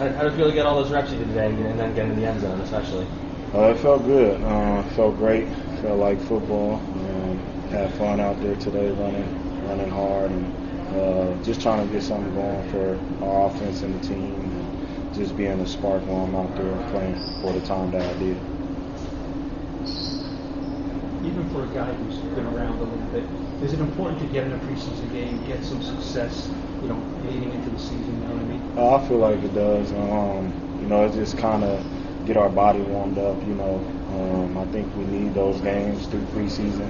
How, how did it feel to get all those reps you did today and then get in the end zone, especially? Uh, it felt good. Uh, felt great. Felt like football. Had fun out there today, running, running hard, and uh, just trying to get something going for our offense and the team, and just being a spark while I'm out there playing for the time that I did. For a guy who's been around a little bit, is it important to get in a preseason game, get some success, you know, leading into the season? You know what I mean? Uh, I feel like it does. Um, you know, it just kind of get our body warmed up. You know, um, I think we need those games through preseason.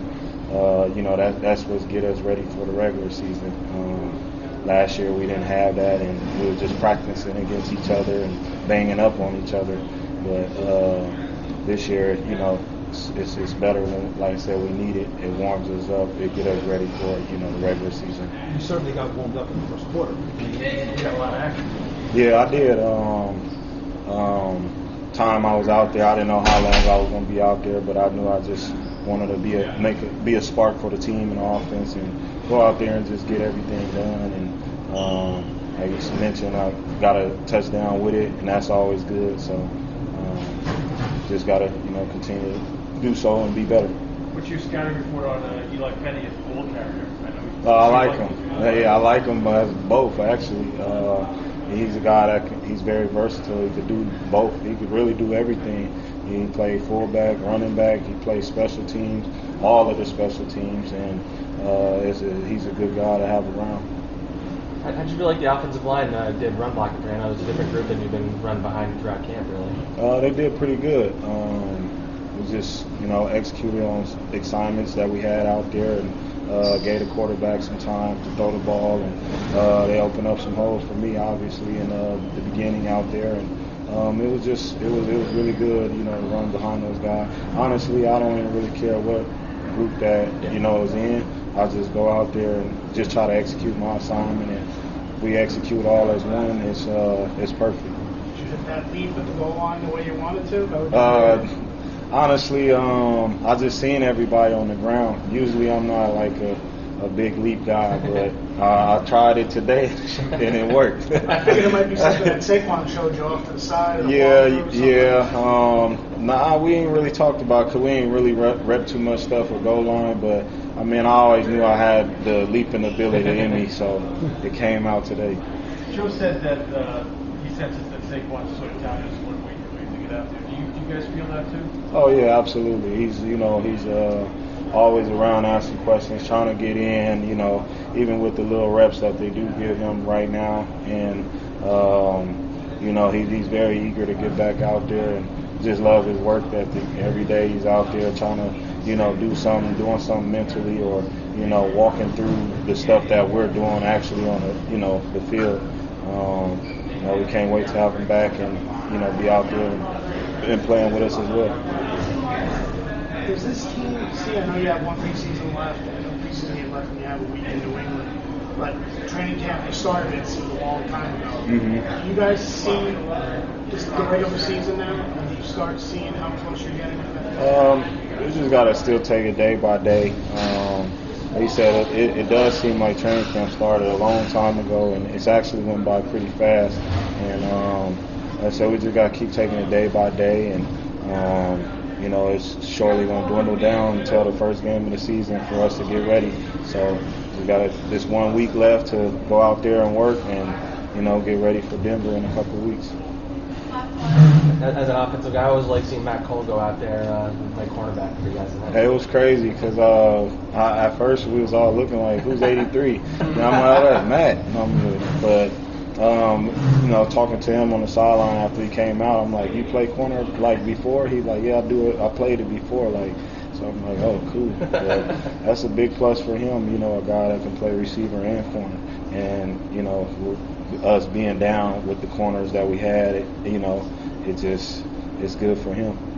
Uh, you know, that that's what's get us ready for the regular season. Um, last year we didn't have that, and we were just practicing against each other and banging up on each other. But uh, this year, you know, it's, it's, it's better when, like I said, we need it. It warms us up. It get us ready for you know the regular season. You certainly got warmed up in the first quarter. You, got a lot of action. Yeah, I did. Um, um, time I was out there, I didn't know how long I was going to be out there, but I knew I just wanted to be a make a, be a spark for the team and the offense, and go out there and just get everything done. And um, like you mentioned, I got a touchdown with it, and that's always good. So um, just got to you know continue do so and be better. What's your scouting report on uh, Eli Penny as ball carrier? I, know uh, I like him. Yeah, I like him, but both actually. Uh, he's a guy that can, he's very versatile. He could do both. He could really do everything. He played fullback, running back. He played special teams, all of the special teams, and uh, a, he's a good guy to have around. How did you feel like the offensive line uh, did run blocking today? I know it was a different group than you've been run behind throughout camp, really. Uh, they did pretty good. Um, we just, you know, executed on assignments that we had out there and uh, gave the quarterback some time to throw the ball. And uh, they opened up some holes for me, obviously, in uh, the beginning out there. And um, it was just it was it was really good, you know, to run behind those guys. Honestly, I don't even really care what group that you know is in. I just go out there and just try to execute my assignment, and we execute all as one. It's uh, it's perfect. Did you hit that leap at the goal line the way you wanted to? Uh, honestly, um, I just seen everybody on the ground. Usually, I'm not like a a big leap guy, but uh, I tried it today and it worked. I figured it might be something that Saquon showed you off to the side. yeah, yeah. Um, nah, we ain't really talked about because we ain't really rep, rep, too much stuff with goal line, but I mean, I always knew I had the leaping ability in me, so it came out today. Joe said that uh, he senses that Saquon's sort of down is one way to get out there. Do you, do you guys feel that too? Oh yeah, absolutely. He's you know he's uh always around asking questions, trying to get in, you know, even with the little reps that they do give him right now. And, um, you know, he, he's very eager to get back out there and just love his work ethic. Every day he's out there trying to, you know, do something, doing something mentally or, you know, walking through the stuff that we're doing actually on the, you know, the field. Um, you know, we can't wait to have him back and, you know, be out there and, and playing with us as well does this team see? I know you have one preseason left. I know preseason game left, and you have a week in New England. But training camp, you started it seems a long time ago. Mm-hmm. You guys see just the regular season now? And you start seeing how close you're getting? Um, we just gotta still take it day by day. Um, like you said, it, it, does seem like training camp started a long time ago, and it's actually went by pretty fast. And um, like I said, we just gotta keep taking it day by day, and um, you know, it's surely going to dwindle down until the first game of the season for us to get ready. So we got this one week left to go out there and work and, you know, get ready for Denver in a couple of weeks. As an offensive guy, I always like seeing Matt Cole go out there uh, and play cornerback for you guys. It was crazy because uh, at first we was all looking like, who's 83? and I'm like, oh, that's Matt. but um, you know, talking to him on the sideline after he came out, I'm like, "You play corner like before?" He's like, "Yeah, I do it. I played it before." Like, so I'm like, "Oh, cool." that's a big plus for him. You know, a guy that can play receiver and corner, and you know, us being down with the corners that we had, it, you know, it just it's good for him.